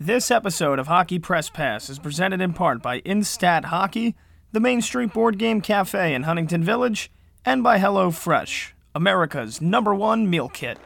This episode of Hockey Press Pass is presented in part by Instat Hockey, the Main Street Board Game Cafe in Huntington Village, and by HelloFresh, America's number one meal kit.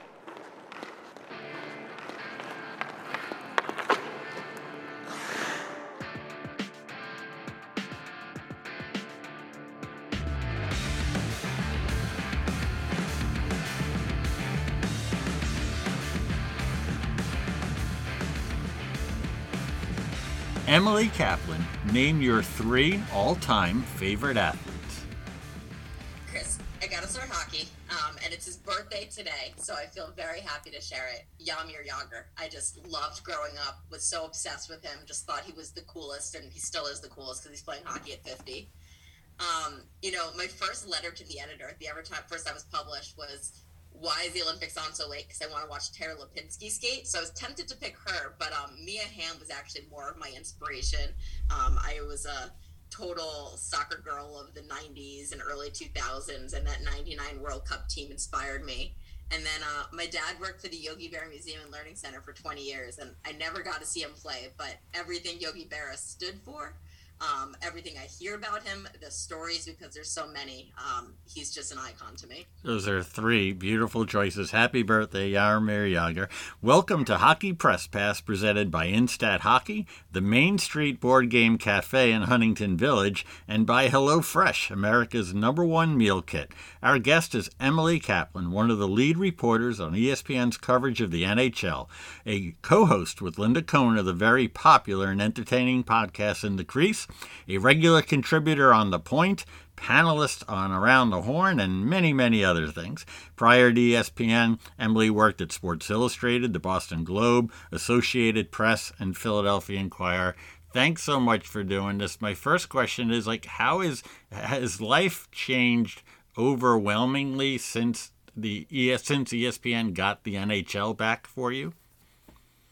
Emily Kaplan, name your three all-time favorite athletes. Chris, I gotta start hockey, um, and it's his birthday today, so I feel very happy to share it. Jaromir Jagr. I just loved growing up, was so obsessed with him, just thought he was the coolest, and he still is the coolest because he's playing hockey at 50. Um, you know, my first letter to the editor, the ever time first I was published, was why is the Olympics on so late? Because I want to watch Tara Lipinski skate. So I was tempted to pick her, but um, Mia Hamm was actually more of my inspiration. Um, I was a total soccer girl of the 90s and early 2000s, and that 99 World Cup team inspired me. And then uh, my dad worked for the Yogi Berra Museum and Learning Center for 20 years, and I never got to see him play, but everything Yogi Berra stood for um, everything I hear about him, the stories, because there's so many. Um, he's just an icon to me. Those are three beautiful choices. Happy birthday, Jaromir Jagr. Welcome to Hockey Press Pass, presented by Instat Hockey, the Main Street Board Game Cafe in Huntington Village, and by HelloFresh, America's number one meal kit. Our guest is Emily Kaplan, one of the lead reporters on ESPN's coverage of the NHL, a co host with Linda Cohn of the very popular and entertaining podcast In the Crease a regular contributor on The Point, panelist on Around the Horn, and many, many other things. Prior to ESPN, Emily worked at Sports Illustrated, the Boston Globe, Associated Press, and Philadelphia Inquirer. Thanks so much for doing this. My first question is like how is has life changed overwhelmingly since the ES, since ESPN got the NHL back for you?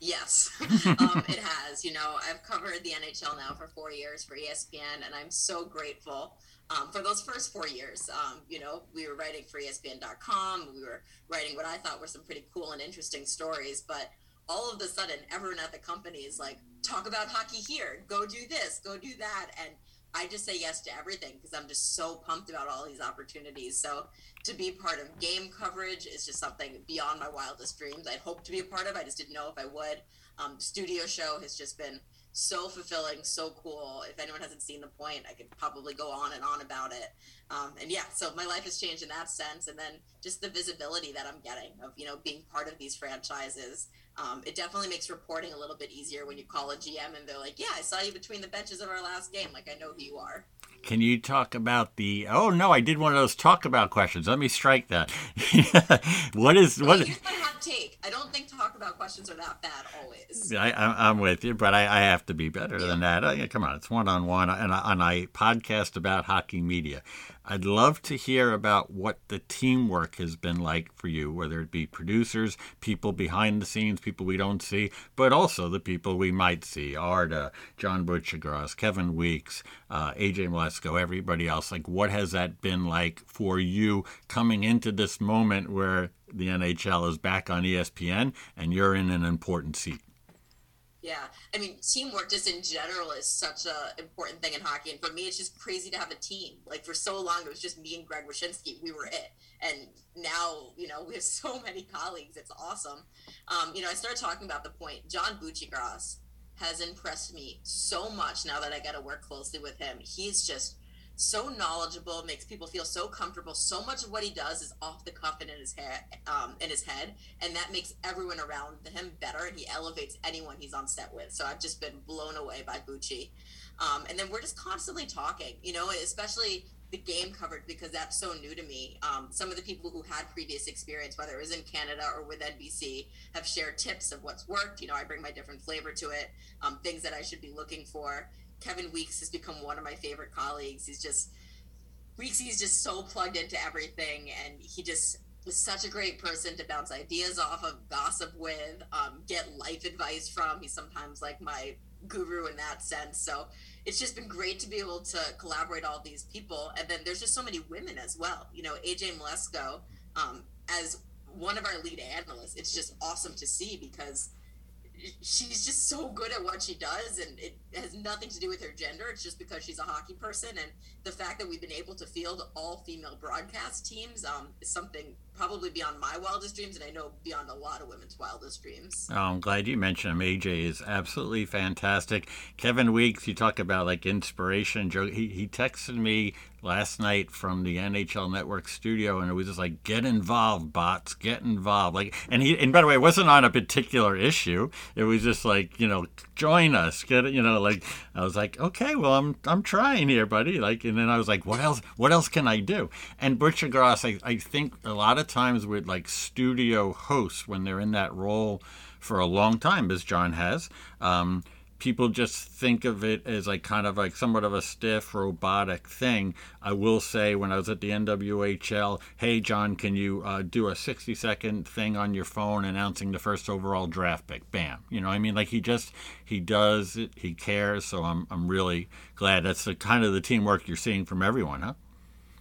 Yes, um, it has. You know, I've covered the NHL now for four years for ESPN, and I'm so grateful um, for those first four years. Um, you know, we were writing for ESPN.com. We were writing what I thought were some pretty cool and interesting stories, but all of a sudden, everyone at the company is like, talk about hockey here, go do this, go do that, and I just say yes to everything because I'm just so pumped about all these opportunities. So to be part of game coverage is just something beyond my wildest dreams. I'd hoped to be a part of. I just didn't know if I would. Um, studio show has just been so fulfilling, so cool. If anyone hasn't seen the point, I could probably go on and on about it. Um, and yeah, so my life has changed in that sense. And then just the visibility that I'm getting of, you know, being part of these franchises. Um, it definitely makes reporting a little bit easier when you call a GM and they're like, yeah, I saw you between the benches of our last game. Like, I know who you are. Can you talk about the? Oh no, I did one of those talk about questions. Let me strike that. what is what? My hot take. I don't think talk about questions are that bad always. I, am with you, but I, I, have to be better yeah. than that. I, come on, it's one on one, and I podcast about hockey media. I'd love to hear about what the teamwork has been like for you, whether it be producers, people behind the scenes, people we don't see, but also the people we might see Arda, John Buccigross, Kevin Weekes, uh, AJ Mleczko, everybody else. Like, what has that been like for you coming into this moment where the NHL is back on ESPN and you're in an important seat? Yeah, I mean, teamwork just in general is such an important thing in hockey, and for me, it's just crazy to have a team. Like for so long, it was just me and Greg Wyshynski. We were it, and now you know we have so many colleagues. It's awesome. Um, you know, I started talking about the point. John Buccigross has impressed me so much now that I got to work closely with him. He's just so knowledgeable, makes people feel so comfortable. So much of what he does is off the cuff and in his head, um, in his head, and that makes everyone around him better. And he elevates anyone he's on set with. So I've just been blown away by Bucci. Um, and then we're just constantly talking, you know, especially the game coverage because that's so new to me. Um, some of the people who had previous experience, whether it was in Canada or with NBC, have shared tips of what's worked. You know, I bring my different flavor to it, um, things that I should be looking for. Kevin Weekes has become one of my favorite colleagues. He's just Weekes. He's just so plugged into everything, and he just is such a great person to bounce ideas off of, gossip with, um, get life advice from. He's sometimes like my guru in that sense. So it's just been great to be able to collaborate all these people. And then there's just so many women as well. You know, AJ Mleczko, um, as one of our lead analysts, it's just awesome to see because she's just so good at what she does and it has nothing to do with her gender. It's just because she's a hockey person and the fact that we've been able to field all female broadcast teams um, is something probably beyond my wildest dreams and i know beyond a lot of women's wildest dreams oh, i'm glad you mentioned him aj is absolutely fantastic kevin weekes you talk about like inspiration Joe, he, he texted me last night from the NHL Network studio, and it was just like, "Get involved, bots, get involved." Like, and he, and by the way, it wasn't on a particular issue. It was just like, you know, join us, get it, you know, like I was like, okay, well, I'm I'm trying here, buddy. Like, and then I was like, what else? What else can I do? And Buccigross, I I think a lot of times with like studio hosts when they're in that role for a long time, as John has. Um, people just think of it as like kind of like somewhat of a stiff robotic thing. I will say when I was at the NWHL, hey John, can you uh, do a 60 second thing on your phone announcing the first overall draft pick? Bam. You know, I mean, like he just he does it, he cares. So I'm I'm really glad that's the kind of the teamwork you're seeing from everyone, huh?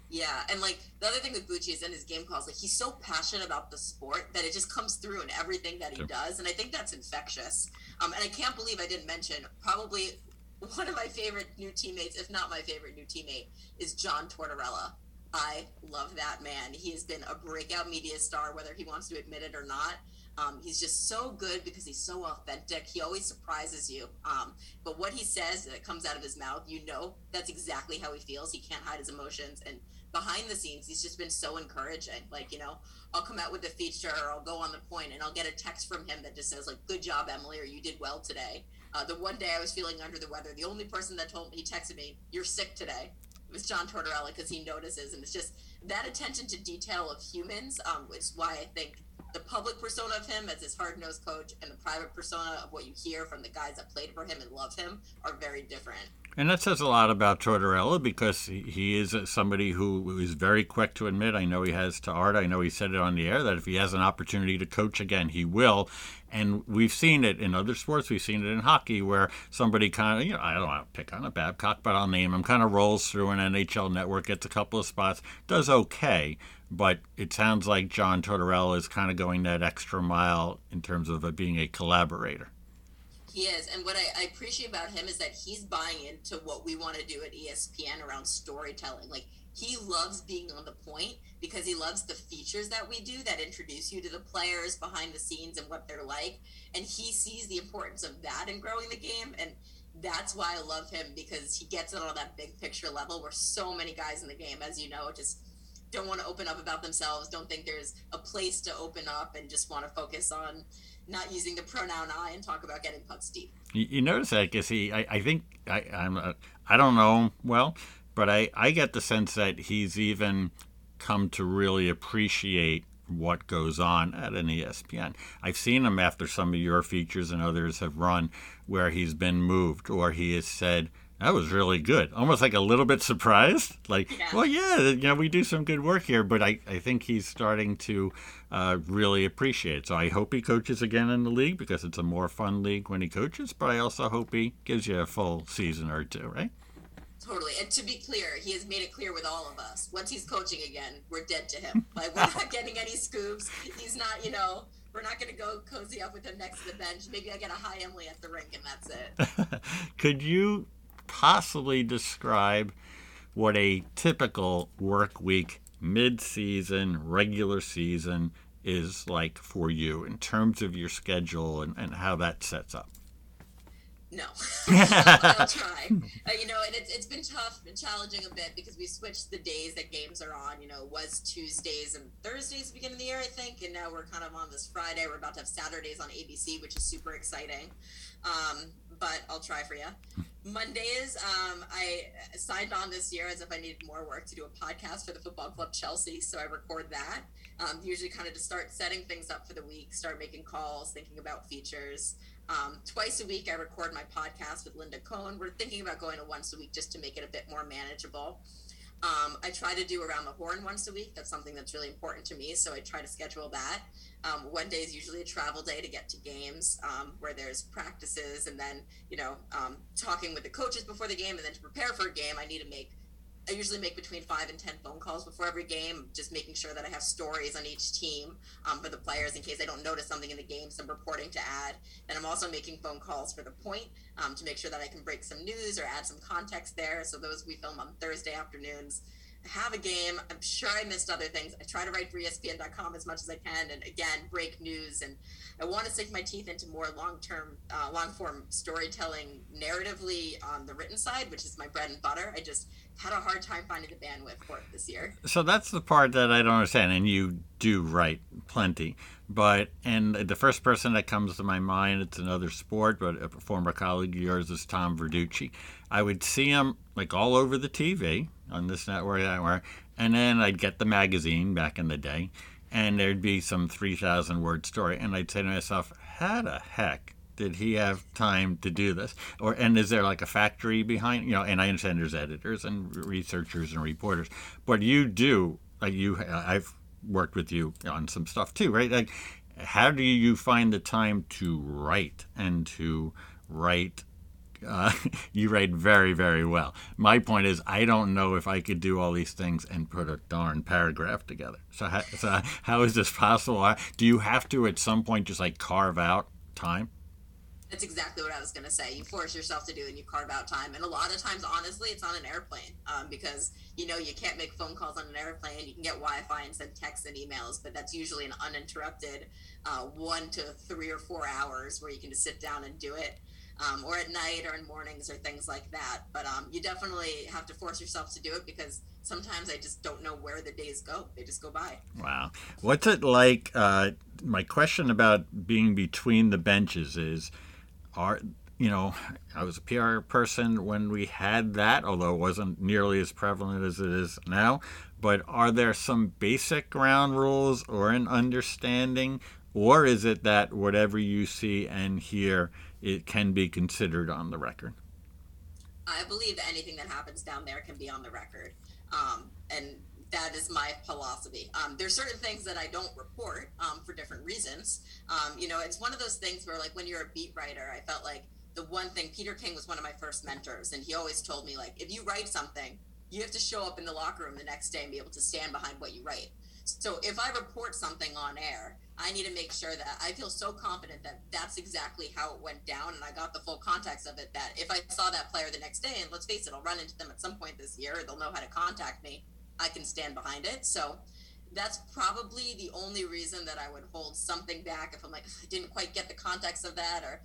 Yeah, and like the other thing with Bucci is in his game calls, like he's so passionate about the sport that it just comes through in everything that he does, and I think that's infectious. Um, and I can't believe I didn't mention probably one of my favorite new teammates, if not my favorite new teammate, is John Tortorella. I love that man. He has been a breakout media star, whether he wants to admit it or not. Um, he's just so good because he's so authentic. He always surprises you. Um, but what he says that comes out of his mouth, you know that's exactly how he feels. He can't hide his emotions. And behind the scenes, he's just been so encouraging. Like, you know, I'll come out with a feature or I'll go on the point and I'll get a text from him that just says, like, good job, Emily, or you did well today. Uh, the one day I was feeling under the weather, the only person that told me, he texted me, you're sick today, it was John Tortorella because he notices. And it's just that attention to detail of humans, um, is why I think the public persona of him as his hard nosed coach and the private persona of what you hear from the guys that played for him and love him are very different. And that says a lot about Tortorella because he is somebody who is very quick to admit. I know he has to Art. I know he said it on the air that if he has an opportunity to coach again, he will. And we've seen it in other sports. We've seen it in hockey where somebody kind of, you know, I don't want to pick on a Babcock, but I'll name him, kind of rolls through an NHL network, gets a couple of spots, does okay. But it sounds like John Tortorella is kind of going that extra mile in terms of being a collaborator. He is. And what I, I, appreciate about him is that he's buying into what we want to do at ESPN around storytelling. Like, he loves being on the point because he loves the features that we do that introduce you to the players behind the scenes and what they're like. And he sees the importance of that in growing the game. And that's why I love him because he gets it on that big picture level where so many guys in the game, as you know, just don't want to open up about themselves, don't think there's a place to open up, and just want to focus on not using the pronoun I and talk about getting pucks deep. You, you notice that, Gissy? I, I think I, I'm a, I don't know him well, but I, I get the sense that he's even come to really appreciate what goes on at an ESPN. I've seen him after some of your features and others have run where he's been moved or he has said, that was really good. Almost like a little bit surprised. Like, yeah. well, yeah, you know, we do some good work here, but I, I think he's starting to uh, really appreciate it. So I hope he coaches again in the league because it's a more fun league when he coaches, but I also hope he gives you a full season or two, right? Totally. And to be clear, he has made it clear with all of us. Once he's coaching again, we're dead to him. Like, we're not getting any scoops. He's not, you know, we're not going to go cozy up with him next to the bench. Maybe I get a high Emily at the rink and that's it. Could you possibly describe what a typical work week, mid season, regular season is like for you in terms of your schedule and, and how that sets up? No, I'll, try. Uh, you know, and it's, it's been tough and challenging a bit because we switched the days that games are on. You know, it was Tuesdays and Thursdays at the beginning of the year, I think, and now we're kind of on this Friday. We're about to have Saturdays on ABC, which is super exciting. Um, but I'll try for you. Mondays, um, I signed on this year as if I needed more work to do a podcast for the football club Chelsea, so I record that. Um, usually, kind of to start setting things up for the week, start making calls, thinking about features. Um, twice a week, I record my podcast with Linda Cohn. We're thinking about going to once a week just to make it a bit more manageable. Um, I try to do around the horn once a week. That's something that's really important to me. So I try to schedule that. Um, one day is usually a travel day to get to games um, where there's practices and then, you know, um, talking with the coaches before the game. And then to prepare for a game, I need to make I usually make between five and ten phone calls before every game, just making sure that I have stories on each team um, for the players in case I don't notice something in the game, some reporting to add. And I'm also making phone calls for the point um, to make sure that I can break some news or add some context there. So those we film on Thursday afternoons have a game. I'm sure I missed other things. I try to write for ESPN.com as much as I can, and again, break news. And I want to sink my teeth into more long-term, uh, long-form storytelling, narratively on the written side, which is my bread and butter. I just had a hard time finding the bandwidth for it this year. So that's the part that I don't understand, and you do write plenty. But and the first person that comes to my mind, it's another sport, but a former colleague of yours is Tom Verducci. I would see him like all over the TV on this network, that network, and then I'd get the magazine back in the day, and there'd be some three thousand word story, and I'd say to myself, "How the heck did he have time to do this? Or and is there like a factory behind you know? And I understand there's editors and researchers and reporters, but you do like you. I've worked with you on some stuff too, right? Like, how do you find the time to write and to write? Uh, you write very, very well. My point is, I don't know if I could do all these things and put a darn paragraph together. So, how, so how is this possible? Do you have to at some point just like carve out time? That's exactly what I was going to say. You force yourself to do and you carve out time. And a lot of times, honestly, it's on an airplane um, because, you know, you can't make phone calls on an airplane. You can get Wi Fi and send texts and emails, but that's usually an uninterrupted uh, one to three or four hours where you can just sit down and do it. Um, or at night or in mornings or things like that. But um, you definitely have to force yourself to do it because sometimes I just don't know where the days go. They just go by. Wow. What's it like? Uh, my question about being between the benches is are you know, I was a PR person when we had that, although it wasn't nearly as prevalent as it is now. But are there some basic ground rules or an understanding, or is it that whatever you see and hear, it can be considered on the record? I believe that anything that happens down there can be on the record, um, and that is my philosophy. Um, there's certain things that I don't report um, for different reasons. Um, you know, it's one of those things where, like, when you're a beat writer, I felt like the one thing Peter King was one of my first mentors, and he always told me, like, if you write something, you have to show up in the locker room the next day and be able to stand behind what you write. So if I report something on air, I need to make sure that I feel so confident that that's exactly how it went down and I got the full context of it. That if I saw that player the next day, and let's face it, I'll run into them at some point this year, they'll know how to contact me. I can stand behind it. So that's probably the only reason that I would hold something back if I'm like, I didn't quite get the context of that, or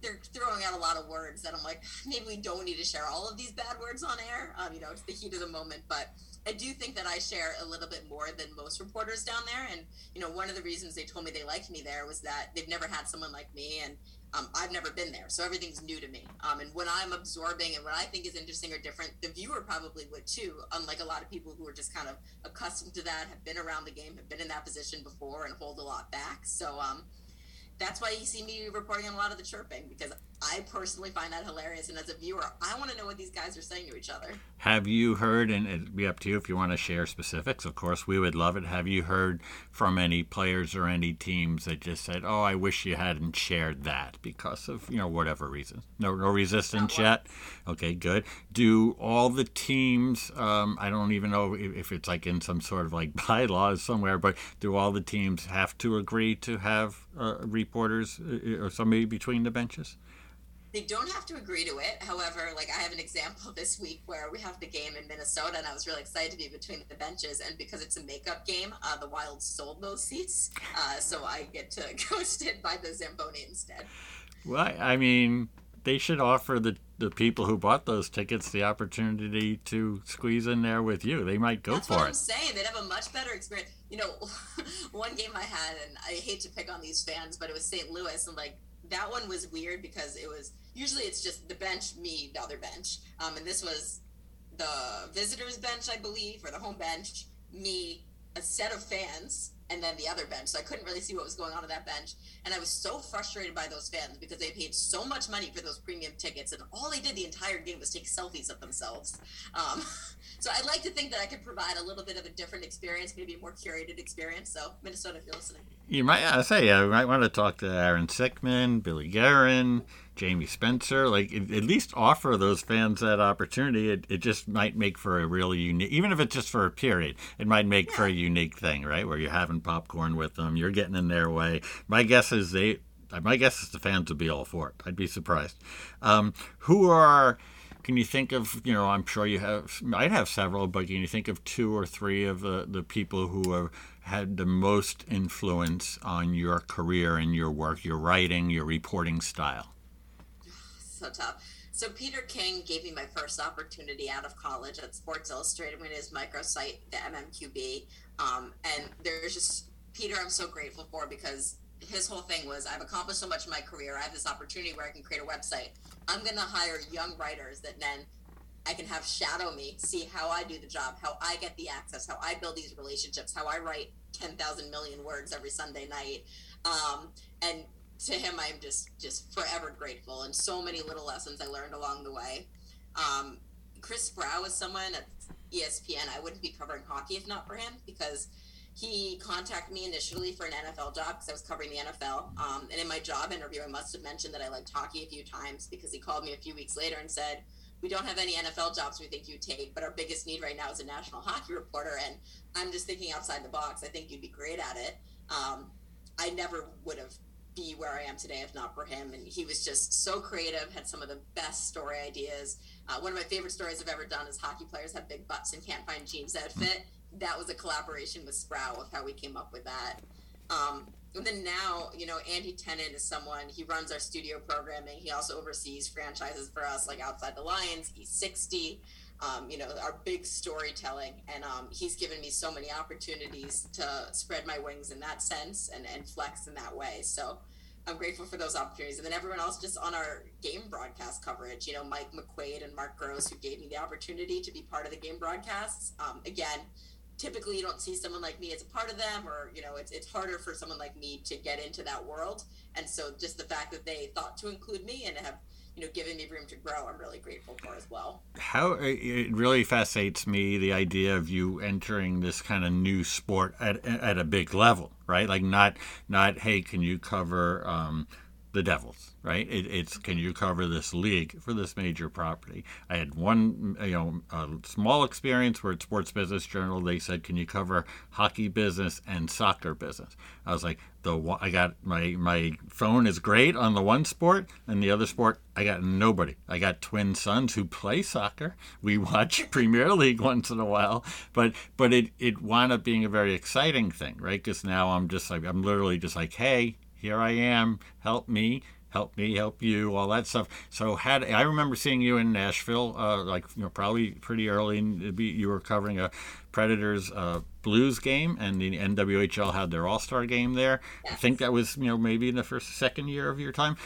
they're throwing out a lot of words that I'm like, maybe we don't need to share all of these bad words on air. Um, you know, it's the heat of the moment, but I do think that I share a little bit more than most reporters down there. And, you know, one of the reasons they told me they liked me there was that they've never had someone like me. And um, I've never been there, so everything's new to me. Um, and when I'm absorbing and what I think is interesting or different, the viewer probably would too. Unlike a lot of people who are just kind of accustomed to that, have been around the game, have been in that position before, and hold a lot back. So um, that's why you see me reporting on a lot of the chirping because I personally find that hilarious. And as a viewer, I want to know what these guys are saying to each other. Have you heard, and it'd be up to you if you want to share specifics, of course, we would love it. Have you heard from any players or any teams that just said, oh, I wish you hadn't shared that because of, you know, whatever reason? No, no resistance yet? Okay, good. Do all the teams, um, I don't even know if it's like in some sort of like bylaws somewhere, but do all the teams have to agree to have uh, reporters uh, or somebody between the benches? They don't have to agree to it. However, like I have an example this week where we have the game in Minnesota, and I was really excited to be between the benches. And because it's a makeup game, uh, the Wild sold those seats, uh, so I get to ghosted by the Zamboni instead. Well, I mean, they should offer the the people who bought those tickets the opportunity to squeeze in there with you. They might go That's for what it. I'm saying. They'd have a much better experience. You know, one game I had, and I hate to pick on these fans, but it was St. Louis, and like that one was weird because it was usually it's just the bench, me, the other bench. Um, and this was the visitors bench, I believe, or the home bench, me, a set of fans, and then the other bench. So I couldn't really see what was going on at that bench. And I was so frustrated by those fans because they paid so much money for those premium tickets, and all they did the entire game was take selfies of themselves. Um, so I'd like to think that I could provide a little bit of a different experience, maybe a more curated experience. So Minnesota, if you're listening. You might I say I might want to talk to Aaron Sickman, Billy Guerin, Jamie Spencer. Like at least offer those fans that opportunity. It, it just might make for a really unique, even if it's just for a period, it might make yeah. for a unique thing, right? Where you're having popcorn with them, you're getting in their way. My guess is they. My guess is the fans would be all for it. I'd be surprised. Um, who are can you think of, you know, I'm sure you have, might have several, but can you think of two or three of the, the people who have had the most influence on your career and your work, your writing, your reporting style? So tough. So Peter King gave me my first opportunity out of college at Sports Illustrated when his microsite, the MMQB. Um, and there's just Peter, I'm so grateful for because his whole thing was I've accomplished so much in my career. I have this opportunity where I can create a website. I'm going to hire young writers that then I can have shadow me, see how I do the job, how I get the access, how I build these relationships, how I write 10,000 million words every Sunday night. Um, and to him, I'm just just forever grateful, and so many little lessons I learned along the way. Um, Chris Sprow is someone at ESPN. I wouldn't be covering hockey if not for him because he contacted me initially for an NFL job because I was covering the NFL. Um, and in my job interview, I must have mentioned that I liked hockey a few times because he called me a few weeks later and said, "We don't have any NFL jobs we think you'd take, but our biggest need right now is a national hockey reporter." And I'm just thinking outside the box. I think you'd be great at it. Um, I never would have be where I am today if not for him. And he was just so creative, had some of the best story ideas. Uh, one of my favorite stories I've ever done is hockey players have big butts and can't find jeans that fit that was a collaboration with Sprow of how we came up with that. Um, and then now, you know, Andy Tennant is someone, he runs our studio programming. He also oversees franchises for us, like Outside the Lines, E60, um, you know, our big storytelling. And um, he's given me so many opportunities to spread my wings in that sense and, and flex in that way. So I'm grateful for those opportunities. And then everyone else just on our game broadcast coverage, you know, Mike McQuaid and Mark Gross, who gave me the opportunity to be part of the game broadcasts. Um, again, typically you don't see someone like me as a part of them or you know it's, it's harder for someone like me to get into that world and so just the fact that they thought to include me and have you know given me room to grow i'm really grateful for as well. How it really fascinates me the idea of you entering this kind of new sport at, at a big level right? Like not not hey can you cover um, the devils right? It, it's can you cover this league for this major property? I had one, you know, a small experience where at Sports Business Journal they said, can you cover hockey business and soccer business? I was like, the I got my my phone is great on the one sport, and the other sport I got nobody. I got twin sons who play soccer. We watch Premier League once in a while, but but it it wound up being a very exciting thing, right? Because now I'm just like I'm literally just like, hey, here I am, help me help me help you all that stuff. So had i remember seeing you in nashville uh, like you know probably pretty early in, you were covering a predators uh, blues game and the nwhl had their all-star game there. Yes. i think that was you know maybe in the first second year of your time.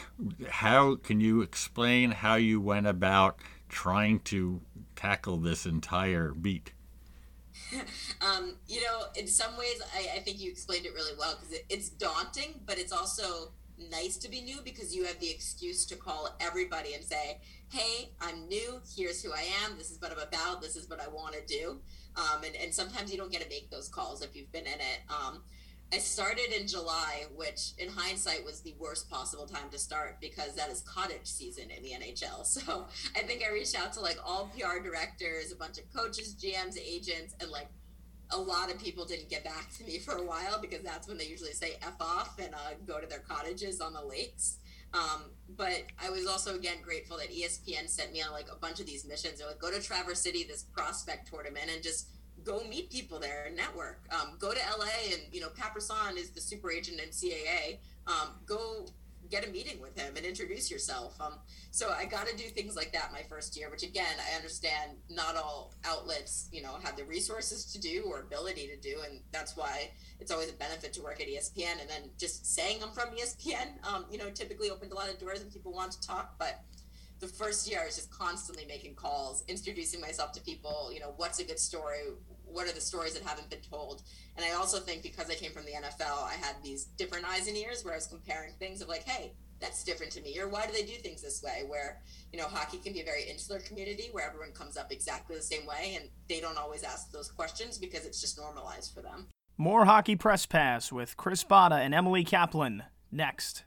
How can you explain how you went about trying to tackle this entire beat? Um, you know, in some ways, I, I, think you explained it really well because it, it's daunting, but it's also nice to be new because you have the excuse to call everybody and say, "Hey, I'm new. Here's who I am. This is what I'm about. This is what I want to do." Um, and, and sometimes you don't get to make those calls if you've been in it. Um, I started in July, which in hindsight was the worst possible time to start because that is cottage season in the NHL. So I think I reached out to like all PR directors, a bunch of coaches, GMs, agents, and like a lot of people didn't get back to me for a while because that's when they usually say F off and uh, go to their cottages on the lakes. Um, but I was also again grateful that ESPN sent me on like a bunch of these missions. They're like, go to Traverse City, this prospect tournament, and just go meet people there and network. Um, go to LA, and you know, Pat Brisson is the super agent in CAA. Um, go get a meeting with him and introduce yourself. Um, so I got to do things like that my first year, which again, I understand not all outlets, you know, have the resources to do or ability to do. And that's why it's always a benefit to work at ESPN. And then just saying I'm from ESPN, um, you know, typically opened a lot of doors and people want to talk. But the first year I was just constantly making calls, introducing myself to people, you know, what's a good story? What are the stories that haven't been told? And I also think because I came from the NFL, I had these different eyes and ears where I was comparing things of like, hey, that's different to me, or why do they do things this way? Where, you know, hockey can be a very insular community where everyone comes up exactly the same way and they don't always ask those questions because it's just normalized for them. More Hockey Press Pass with Chris Botta and Emily Kaplan next.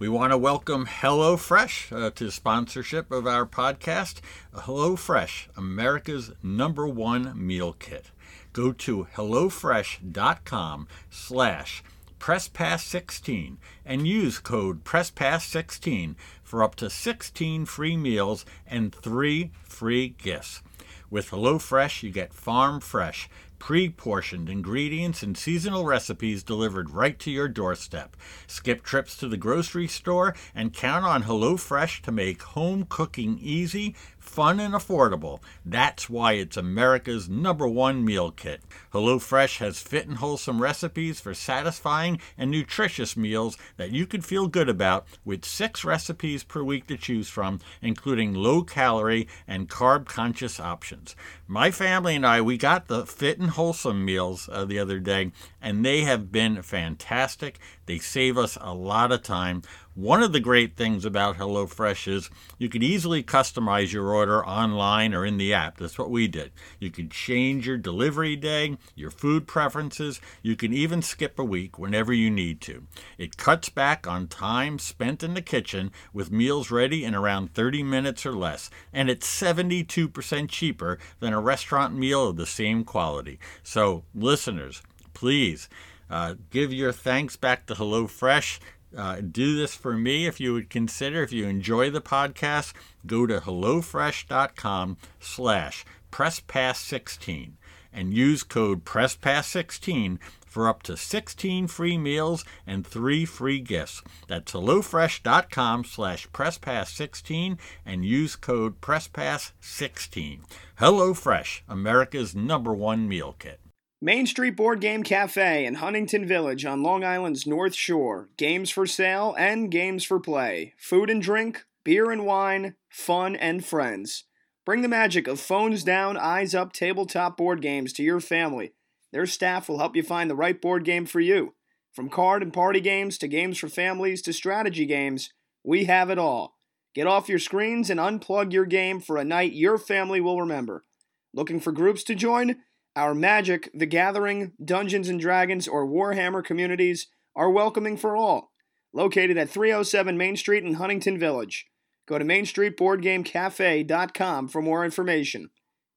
We want to welcome HelloFresh uh, to sponsorship of our podcast. HelloFresh, America's number one meal kit. Go to HelloFresh.com slash PressPass16 and use code PressPass16 for up to 16 free meals and three free gifts. With HelloFresh, you get farm fresh pre portioned ingredients and seasonal recipes delivered right to your doorstep. Skip trips to the grocery store and count on HelloFresh to make home cooking easy, fun, and affordable. That's why it's America's number one meal kit. HelloFresh has fit and wholesome recipes for satisfying and nutritious meals that you can feel good about with six recipes per week to choose from, including low calorie and carb conscious options. My family and I, we got the fit and wholesome meals uh, the other day, and they have been fantastic. They save us a lot of time. One of the great things about HelloFresh is you can easily customize your order online or in the app. That's what we did. You can change your delivery day, your food preferences. You can even skip a week whenever you need to. It cuts back on time spent in the kitchen with meals ready in around 30 minutes or less, and it's 72% cheaper than a restaurant meal of the same quality. So, listeners, please uh, give your thanks back to HelloFresh. Uh, do this for me if you would consider. If you enjoy the podcast, go to HelloFresh.com slash PressPass16 and use code PressPass16 for up to 16 free meals and three free gifts. That's HelloFresh.com slash PressPass16 and use code PressPass16. HelloFresh, America's number one meal kit. Main Street Board Game Cafe in Huntington Village on Long Island's North Shore. Games for sale and games for play. Food and drink, beer and wine, fun and friends. Bring the magic of phones down, eyes up tabletop board games to your family. Their staff will help you find the right board game for you. From card and party games to games for families to strategy games, we have it all. Get off your screens and unplug your game for a night your family will remember. Looking for groups to join? Our Magic, The Gathering, Dungeons and Dragons, or Warhammer communities are welcoming for all. Located at 307 Main Street in Huntington Village. Go to MainStreetBoardGameCafe.com for more information.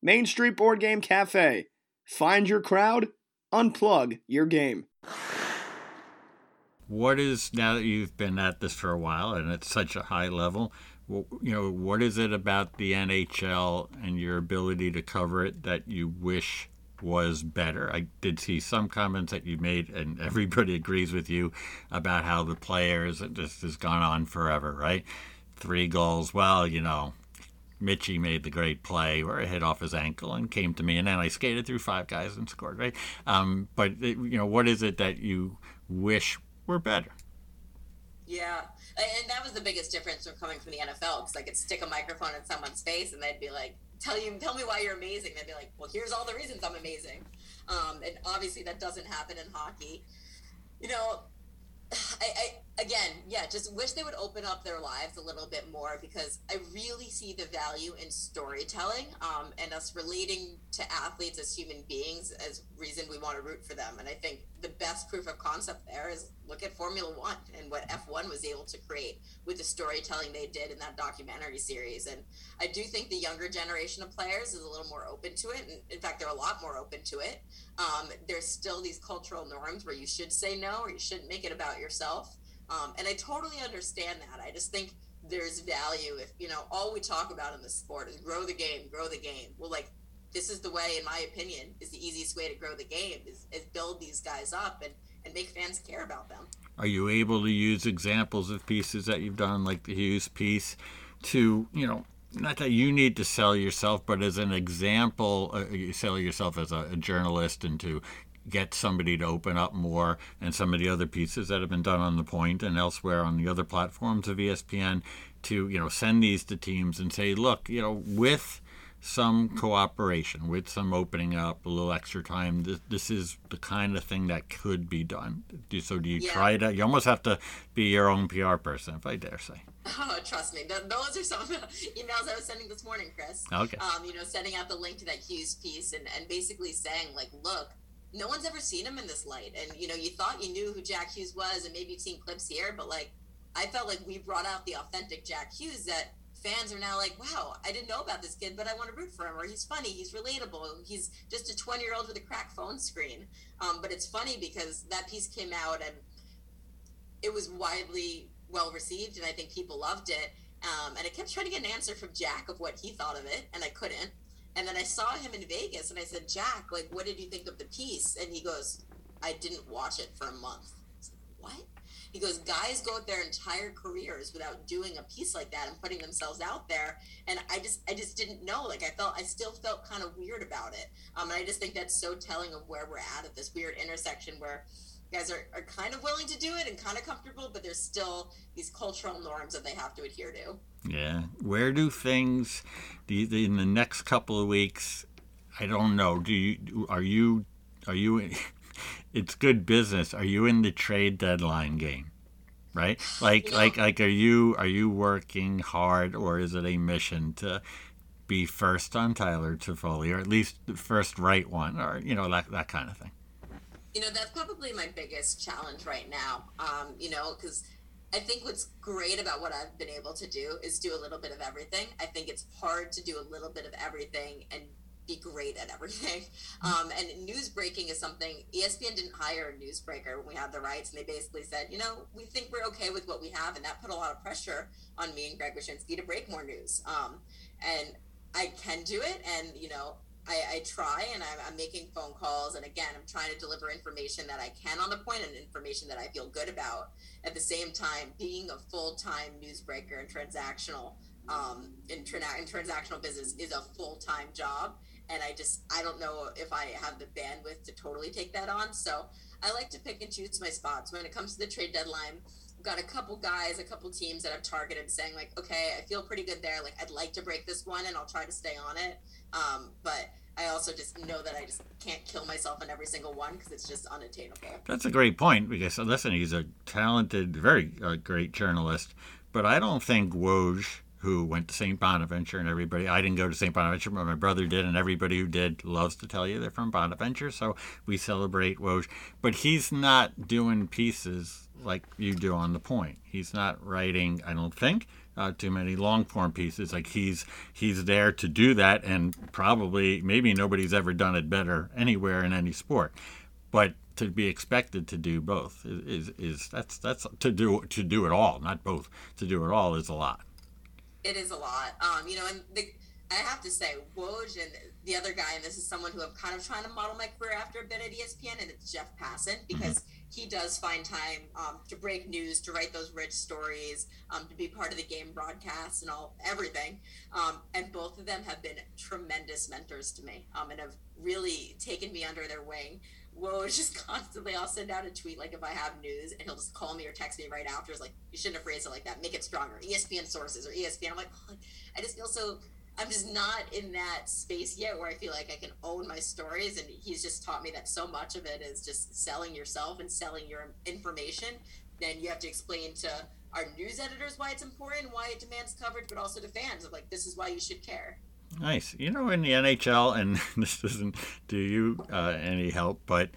Main Street Board Game Cafe. Find your crowd, unplug your game. What is now that you've been at this for a while and at such a high level? You know, what is it about the NHL and your ability to cover it that you wish was better. I did see some comments that you made, and everybody agrees with you about how the players it just has gone on forever, right? Three goals. Well, you know, Mitchie made the great play where it hit off his ankle and came to me, and then I skated through five guys and scored, right? Um, but you know, what is it that you wish were better? Yeah, and that was the biggest difference from coming from the NFL because I could stick a microphone in someone's face and they'd be like, tell you tell me why you're amazing. They'd be like well here's all the reasons i'm amazing. Um, and obviously that doesn't happen in hockey. You know I, I again yeah just wish they would open up their lives a little bit more because i really see the value in storytelling um, and us relating to athletes as human beings as reason we want to root for them and i think the best proof of concept there is look at Formula One and what F1 was able to create with the storytelling they did in that documentary series. And I do think the younger generation of players is a little more open to it. And in fact, they're a lot more open to it. Um, there's still these cultural norms where you should say no or you shouldn't make it about yourself. Um, and I totally understand that. I just think there's value if, you know, all we talk about in the sport is grow the game, grow the game. Well, like, this is the way, in my opinion, is the easiest way to grow the game is, is build these guys up and and make fans care about them. Are you able to use examples of pieces that you've done, like the Hughes piece, to you know? Not that you need to sell yourself, but as an example, uh, you sell yourself as a, a journalist and to get somebody to open up more and some of the other pieces that have been done on the point and elsewhere on the other platforms of ESPN to you know send these to teams and say look you know with some cooperation, with some opening up, a little extra time. This, this is the kind of thing that could be done. So do you yeah. try to? You almost have to be your own PR person, if I dare say. Oh, trust me. Those are some of the emails I was sending this morning, Chris. Okay. Um, you know, sending out the link to that Hughes piece and, and basically saying, like, look, no one's ever seen him in this light. And, you know, you thought you knew who Jack Hughes was and maybe you've seen clips here, but, like, I felt like we brought out the authentic Jack Hughes that fans are now like, wow, I didn't know about this kid, but I want to root for him, or he's funny, he's relatable, he's just a 20 year old with a cracked phone screen. Um, but it's funny because that piece came out and it was widely well received, and I think people loved it. Um, and I kept trying to get an answer from Jack of what he thought of it, and I couldn't. And then I saw him in Vegas, and I said, Jack, like, what did you think of the piece? And he goes, I didn't watch it for a month. Said, what? He goes, guys go their entire careers without doing a piece like that and putting themselves out there. And I just, I just didn't know. Like I felt, I still felt kind of weird about it. Um, and I just think that's so telling of where we're at at this weird intersection where guys are, are kind of willing to do it and kind of comfortable, but there's still these cultural norms that they have to adhere to. Yeah. Where do things, in the next couple of weeks, I don't know. Do you, are you, are you, it's good business. Are you in the trade deadline game? Right? Like yeah. like like are you are you working hard or is it a mission to be first on Tyler Toffoli or at least the first right one or you know that that kind of thing? You know, that's probably my biggest challenge right now. Um, you know, cuz I think what's great about what I've been able to do is do a little bit of everything. I think it's hard to do a little bit of everything and be great at everything. Um, and news breaking is something ESPN didn't hire a newsbreaker when we had the rights, and they basically said, you know, we think we're okay with what we have, and that put a lot of pressure on me and Greg Wyshynski to break more news. Um, and I can do it, and you know, I, I try, and I'm, I'm, making phone calls, and again, I'm trying to deliver information that I can on the point and information that I feel good about. At the same time, being a full time newsbreaker and transactional um, in, in transactional business is a full time job and I just I don't know if I have the bandwidth to totally take that on. So I like to pick and choose my spots when it comes to the trade deadline. I've got a couple guys, a couple teams that I've targeted, saying like, okay, I feel pretty good there. Like I'd like to break this one, and I'll try to stay on it. Um, but I also just know that I just can't kill myself on every single one because it's just unattainable. That's a great point because listen, he's a talented, very uh, great journalist, but I don't think Woj who went to St. Bonaventure, and everybody, I didn't go to St. Bonaventure, but my brother did, and everybody who did loves to tell you they're from Bonaventure, so we celebrate Woj. But he's not doing pieces like you do on the point. He's not writing, I don't think, uh, too many long form pieces. Like he's he's there to do that, and probably maybe nobody's ever done it better anywhere in any sport. But to be expected to do both is, is, is that's that's to do to do it all, not both. To do it all is a lot it is a lot. Um, you know, and the, I have to say, Woj and the other guy, and this is someone who I'm kind of trying to model my career after a bit at ESPN, and it's Jeff Passan mm-hmm. because mm-hmm. he does find time um, to break news, to write those rich stories, um, to be part of the game broadcasts and all everything. Um, and both of them have been tremendous mentors to me, um, and have really taken me under their wing. Woj just constantly, I'll send out a tweet like if I have news, and he'll just call me or text me right after. It's like you shouldn't have phrased it like that. Make it stronger. ESPN sources or ESPN. I'm like, oh, I just feel so. I'm just not in that space yet where I feel like I can own my stories, and he's just taught me that so much of it is just selling yourself and selling your information. Then you have to explain to our news editors why it's important, why it demands coverage, but also to fans of like this is why you should care. Nice. You know, in the NHL, and this doesn't do you uh, any help, but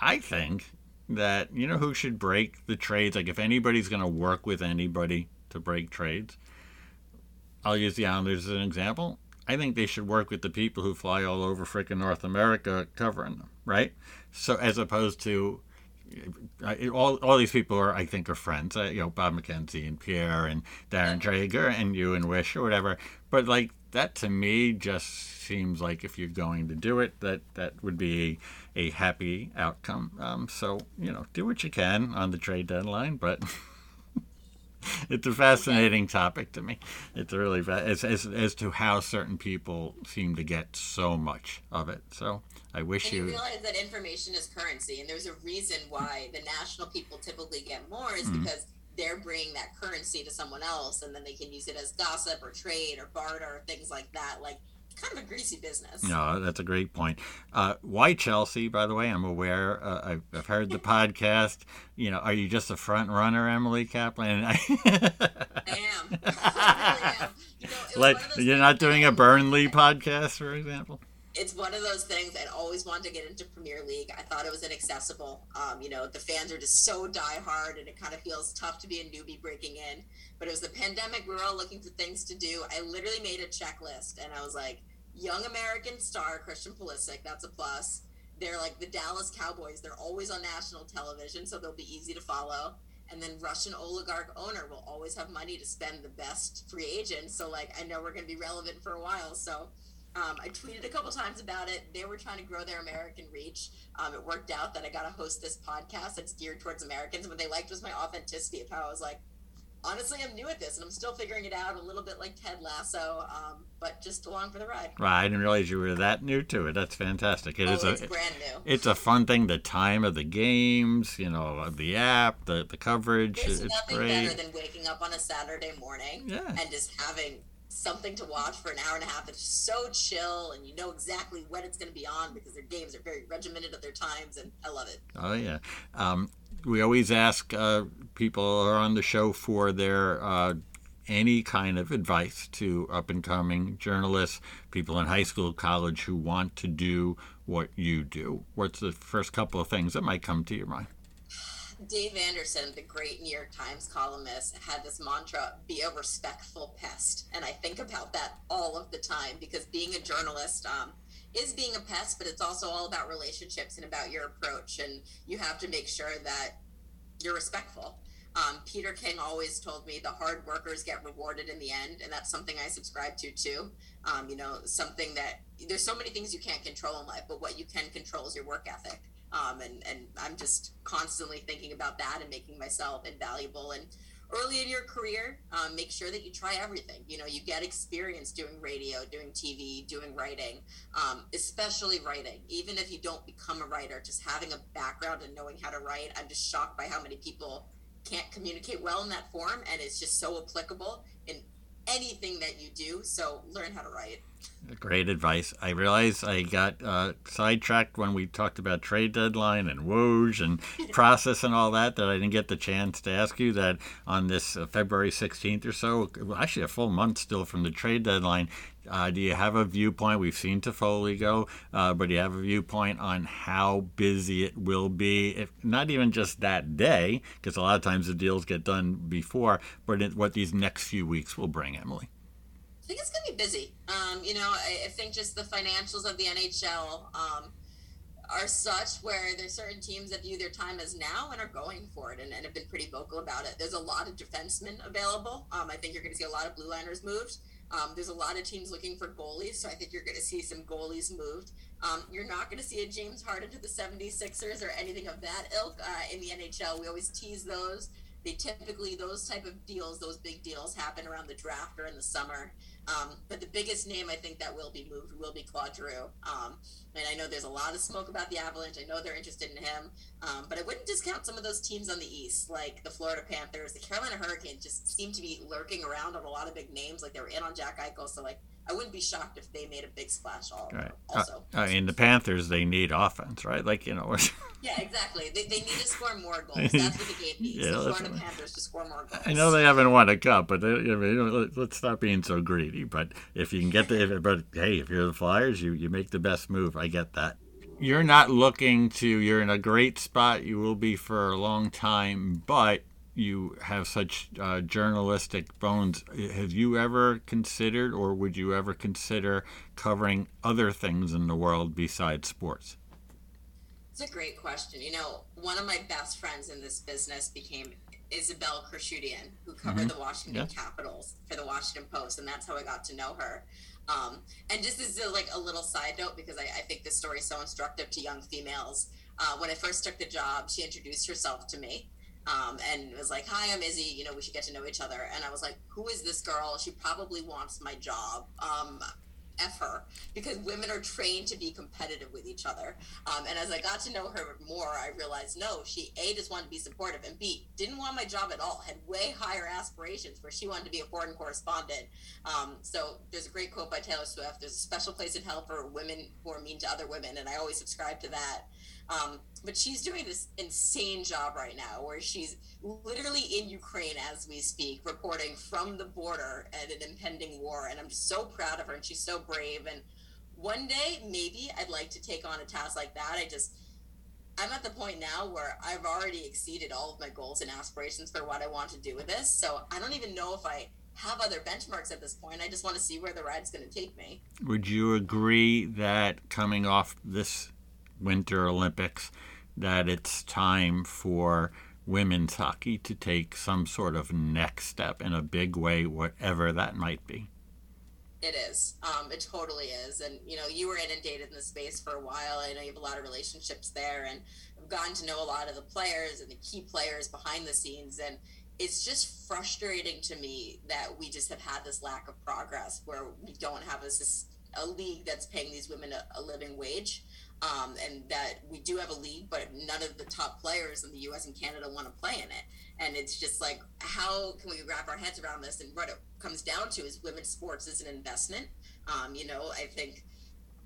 I think that you know who should break the trades. Like if anybody's going to work with anybody to break trades, I'll use the Islanders as an example. I think they should work with the people who fly all over freaking North America covering them, right? So as opposed to all, all these people are, I think, are friends. Uh, you know, Bob McKenzie and Pierre and Darren Dreger and you and Wysh or whatever. But like that to me just seems like if you're going to do it, that that would be a happy outcome. Um, so you know, do what you can on the trade deadline, but. it's a fascinating topic to me. It's really as, as as to how certain people seem to get so much of it. So I wish and you, you realize that information is currency, and there's a reason why the national people typically get more is mm-hmm. because they're bringing that currency to someone else, and then they can use it as gossip or trade or barter or things like that. Like kind of a greasy business. No, that's a great point. Uh, why Chelsea? By the way, I'm aware. Uh, I've, I've, heard the podcast. You know, are you just a front runner, Emily Kaplan? I am. I really am. You know, like, you're not doing a Burnley podcast, for example. It's one of those things I'd always wanted to get into Premier League. I thought it was inaccessible. Um, you know, the fans are just so diehard, and it kind of feels tough to be a newbie breaking in. But it was the pandemic. We were all looking for things to do. I literally made a checklist, and I was like, young American star Christian Pulisic, that's a plus. They're like the Dallas Cowboys. They're always on national television, so they'll be easy to follow. And then Russian oligarch owner will always have money to spend the best free agent. So like I know we're going to be relevant for a while. So um, I tweeted a couple times about it. They were trying to grow their American reach. Um, it worked out that I got to host this podcast that's geared towards Americans. What they liked was my authenticity of how I was like, honestly, I'm new at this and I'm still figuring it out a little bit like Ted Lasso, um, but just along for the ride. Right, I didn't realize you were that new to it. That's fantastic. It oh, is it's a, brand new. It's a fun thing. The time of the games, you know, the app, the the coverage. There's it's nothing great. better than waking up on a Saturday morning Yeah. and just having something to watch for an hour and a half just so chill and you know exactly when it's going to be on because their games are very regimented of their times and I love it. Oh yeah. Um, we always ask uh, people are on the show for their uh, any kind of advice to up and coming journalists, people in high school, college who want to do what you do. What's the first couple of things that might come to your mind? Dave Anderson, the great New York Times columnist, had this mantra be a respectful pest. And I think about that all of the time because being a journalist um, is being a pest, but it's also all about relationships and about your approach. And you have to make sure that you're respectful. Um, Peter King always told me the hard workers get rewarded in the end, and that's something I subscribe to too. Um, you know, something that there's so many things you can't control in life, but what you can control is your work ethic. Um, and and I'm just constantly thinking about that and making myself invaluable. And early in your career, um, make sure that you try everything. You know, you get experience doing radio, doing TV, doing writing, um, especially writing. Even if you don't become a writer, just having a background and knowing how to write, I'm just shocked by how many people can't communicate well in that form, and it's just so applicable in anything that you do. So learn how to write. Great advice. I realize I got uh, sidetracked when we talked about trade deadline and Woj and process and all that, that I didn't get the chance to ask you that on this uh, February 16th or so, well, actually a full month still from the trade deadline. Uh, do you have a viewpoint? We've seen Toffoli go, uh, but do you have a viewpoint on how busy it will be? If not even just that day, because a lot of times the deals get done before, but what these next few weeks will bring, Emily. I think it's going to be busy. Um, you know, I, I, think just the financials of the NHL um, are such where there's certain teams that view their time as now and are going for it and, and have been pretty vocal about it. There's a lot of defensemen available. Um, I think you're going to see a lot of blue liners moved. Um, there's a lot of teams looking for goalies, so I think you're going to see some goalies moved. Um, you're not going to see a James Harden to the 76ers or anything of that ilk uh, in the NHL. We always tease those. They typically, those type of deals, those big deals happen around the draft or in the summer. Um, but the biggest name I think that will be moved will be Claude Giroux. Um, and I know there's a lot of smoke about the Avalanche. I know they're interested in him. Um, but I wouldn't discount some of those teams on the East, like the Florida Panthers. The Carolina Hurricanes just seem to be lurking around on a lot of big names. Like they were in on Jack Eichel. So, like, I wouldn't be shocked if they made a big splash all, right. also. Uh, I mean, the Panthers, they need offense, right? Like, you know. yeah, exactly. They, they need to score more goals. That's what the game needs. yeah, the Florida Panthers to score more goals. I know they haven't won a cup, but they, I mean, let's stop being so greedy. But if you can get the, if, but hey, if you're the Flyers, you, you make the best move. I get that. You're not looking to, you're in a great spot. You will be for a long time, but you have such uh, journalistic bones. Have you ever considered, or would you ever consider covering other things in the world besides sports? It's a great question. You know, one of my best friends in this business became Isabelle Khurshudyan, who covered mm-hmm. the Washington yeah. Capitals for the Washington Post, and that's how I got to know her. Um, and just as a, like a little side note, because I, I think this story is so instructive to young females. Uh, when I first took the job, she introduced herself to me um, and was like, "Hi, I'm Izzy. You know, we should get to know each other." And I was like, "Who is this girl? She probably wants my job." Um, F her because women are trained to be competitive with each other. Um, and as I got to know her more, I realized no, she A just wanted to be supportive and B didn't want my job at all, had way higher aspirations where she wanted to be a foreign correspondent. Um, so there's a great quote by Taylor Swift there's a special place in hell for women who are mean to other women. And I always subscribe to that. Um, but she's doing this insane job right now where she's literally in Ukraine as we speak, reporting from the border at an impending war. And I'm just so proud of her and she's so brave. And one day maybe I'd like to take on a task like that. I just I'm at the point now where I've already exceeded all of my goals and aspirations for what I want to do with this. So I don't even know if I have other benchmarks at this point. I just want to see where the ride's going to take me. Would you agree that coming off this Winter Olympics, that it's time for women's hockey to take some sort of next step in a big way, whatever that might be? It is. Um, it totally is. And you know, you were inundated in the space for a while. I know you have a lot of relationships there, and I've gotten to know a lot of the players and the key players behind the scenes. And it's just frustrating to me that we just have had this lack of progress, where we don't have a, a league that's paying these women a, a living wage um, and that we do have a league, but none of the top players in the U.S. and Canada want to play in it. And it's just like, how can we wrap our heads around this? And what it comes down to is women's sports is an investment. Um, you know, I think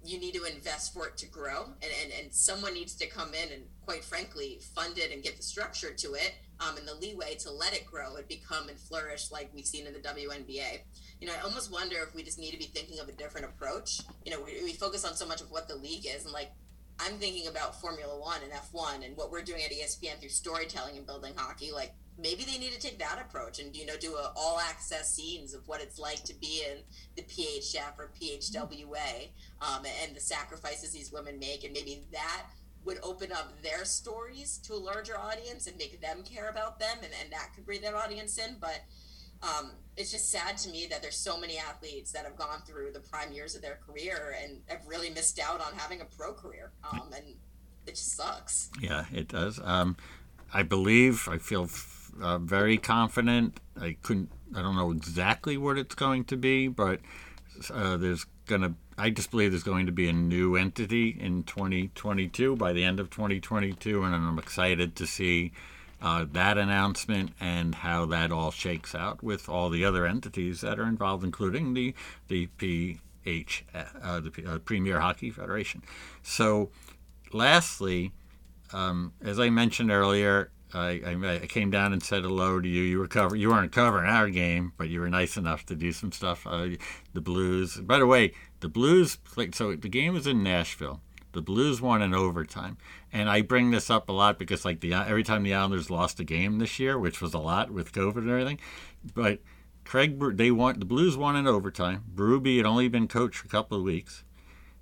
you need to invest for it to grow, and, and, and someone needs to come in and, quite frankly, fund it and get the structure to it um, and the leeway to let it grow and become and flourish like we've seen in the WNBA. You know, I almost wonder if we just need to be thinking of a different approach. You know, we, we focus on so much of what the league is, and like I'm thinking about Formula One and F1 and what we're doing at ESPN through storytelling and building hockey. Like maybe they need to take that approach and you know do a all access scenes of what it's like to be in the PHF or PHWA um, and the sacrifices these women make, and maybe that would open up their stories to a larger audience and make them care about them, and, and that could bring that audience in. But um, it's just sad to me that there's so many athletes that have gone through the prime years of their career and have really missed out on having a pro career. Um, and it just sucks. Yeah, it does. Um, I believe, I feel uh, very confident. I couldn't, I don't know exactly what it's going to be, but uh, there's going to, I just believe there's going to be a new entity in 2022 by the end of 2022, and I'm excited to see uh, that announcement and how that all shakes out with all the other entities that are involved, including the the PH, uh, the uh, Premier Hockey Federation. So, lastly, um, as I mentioned earlier, I, I, I, came down and said hello to you. You were cover, you weren't covering our game, but you were nice enough to do some stuff. Uh, the Blues. By the way, the Blues played. So the game was in Nashville. The Blues won in overtime, and I bring this up a lot because like the every time the Islanders lost a game this year, which was a lot with COVID and everything, but Craig they won the Blues won in overtime. Berube had only been coach for a couple of weeks.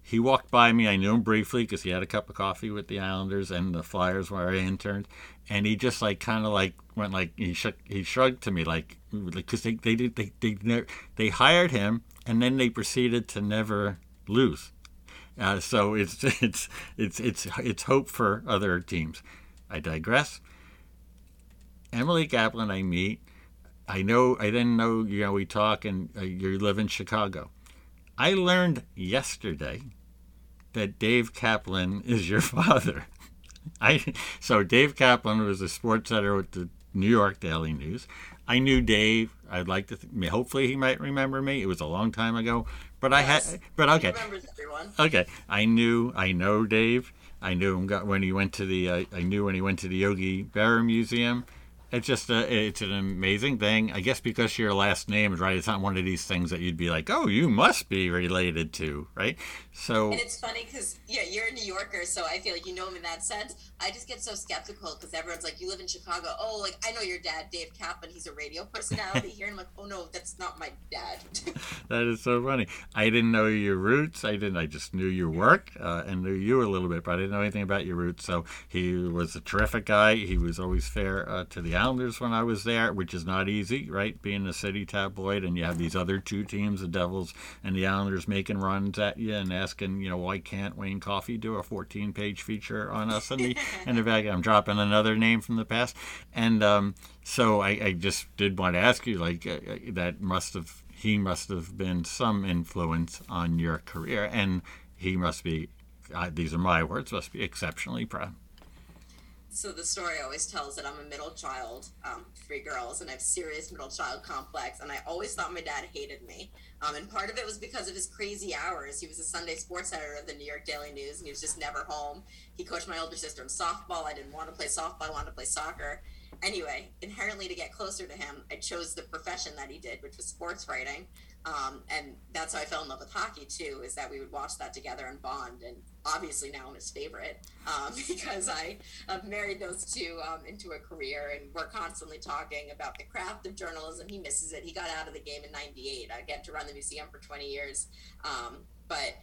He walked by me. I knew him briefly because he had a cup of coffee with the Islanders and the Flyers where I interned, and he just like kind of like went like he shook he shrugged to me like because they they did they they they hired him and then they proceeded to never lose. Uh, so it's it's it's it's it's hope for other teams. I digress. Emily Kaplan, I meet. I know. I didn't know. You know, we talk, and uh, you live in Chicago. I learned yesterday that Dave Kaplan is your father. I so Dave Kaplan was a sports editor with the New York Daily News. I knew Dave. I'd like to. Th- hopefully, he might remember me. It was a long time ago, but yes. I had. But okay. Okay, I knew. I know Dave. I knew him when he went to the. Uh, I knew when he went to the Yogi Berra Museum it's just a, it's an amazing thing. I guess because your last name is right, it's not one of these things that you'd be like, oh, you must be related to, right? So and it's funny because yeah, you're a New Yorker, so I feel like you know him in that sense. I just get so skeptical because everyone's like, you live in Chicago. Oh, like I know your dad, Dave Kaplan. He's a radio personality here, and I'm like, oh no, that's not my dad. that is so funny. I didn't know your roots. I didn't. I just knew your work uh, and knew you a little bit, but I didn't know anything about your roots. So he was a terrific guy. He was always fair uh, to the Islanders when I was there, which is not easy, right? Being a city tabloid, and you have these other two teams, the Devils and the Islanders, making runs at you and asking, you know, why can't Wayne Coffey do a 14-page feature on us And the in the back? I'm dropping another name from the past, and um, so I, I, just did want to ask you, like, uh, uh, that must have he must have been some influence on your career, and he must be. Uh, these are my words. Must be exceptionally proud so the story always tells that I'm a middle child, um, three girls, and I have serious middle child complex. And I always thought my dad hated me. Um, and part of it was because of his crazy hours. He was a Sunday sports editor of the New York Daily News, and he was just never home. He coached my older sister in softball. I didn't want to play softball. I wanted to play soccer. Anyway, inherently, to get closer to him, I chose the profession that he did, which was sports writing. Um, and that's how I fell in love with hockey too, is that we would watch that together and bond. And obviously now I'm his favorite um, because I have married those two um, into a career and we're constantly talking about the craft of journalism. He misses it. He got out of the game in 98. I get to run the museum for 20 years. Um, but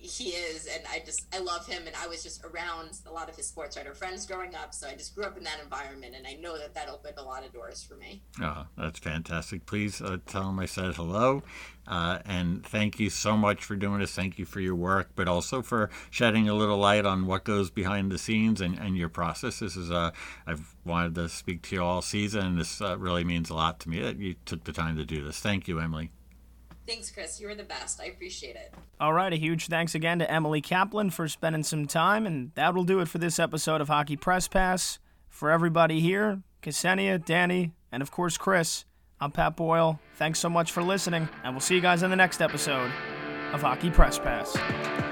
he is and i just i love him and i was just around a lot of his sports writer friends growing up so i just grew up in that environment and i know that that opened a lot of doors for me. Oh that's fantastic. Please uh, tell him i said hello uh, and thank you so much for doing this. Thank you for your work but also for shedding a little light on what goes behind the scenes and, and your process. This is uh, i've wanted to speak to you all season and this uh, really means a lot to me that you took the time to do this. Thank you emily Thanks, Chris. You were the best. I appreciate it. All right. A huge thanks again to Emily Kaplan for spending some time. And that will do it for this episode of Hockey Press Pass. For everybody here, Ksenia, Danny, and of course, Chris, I'm Pat Boyle. Thanks so much for listening. And we'll see you guys in the next episode of Hockey Press Pass.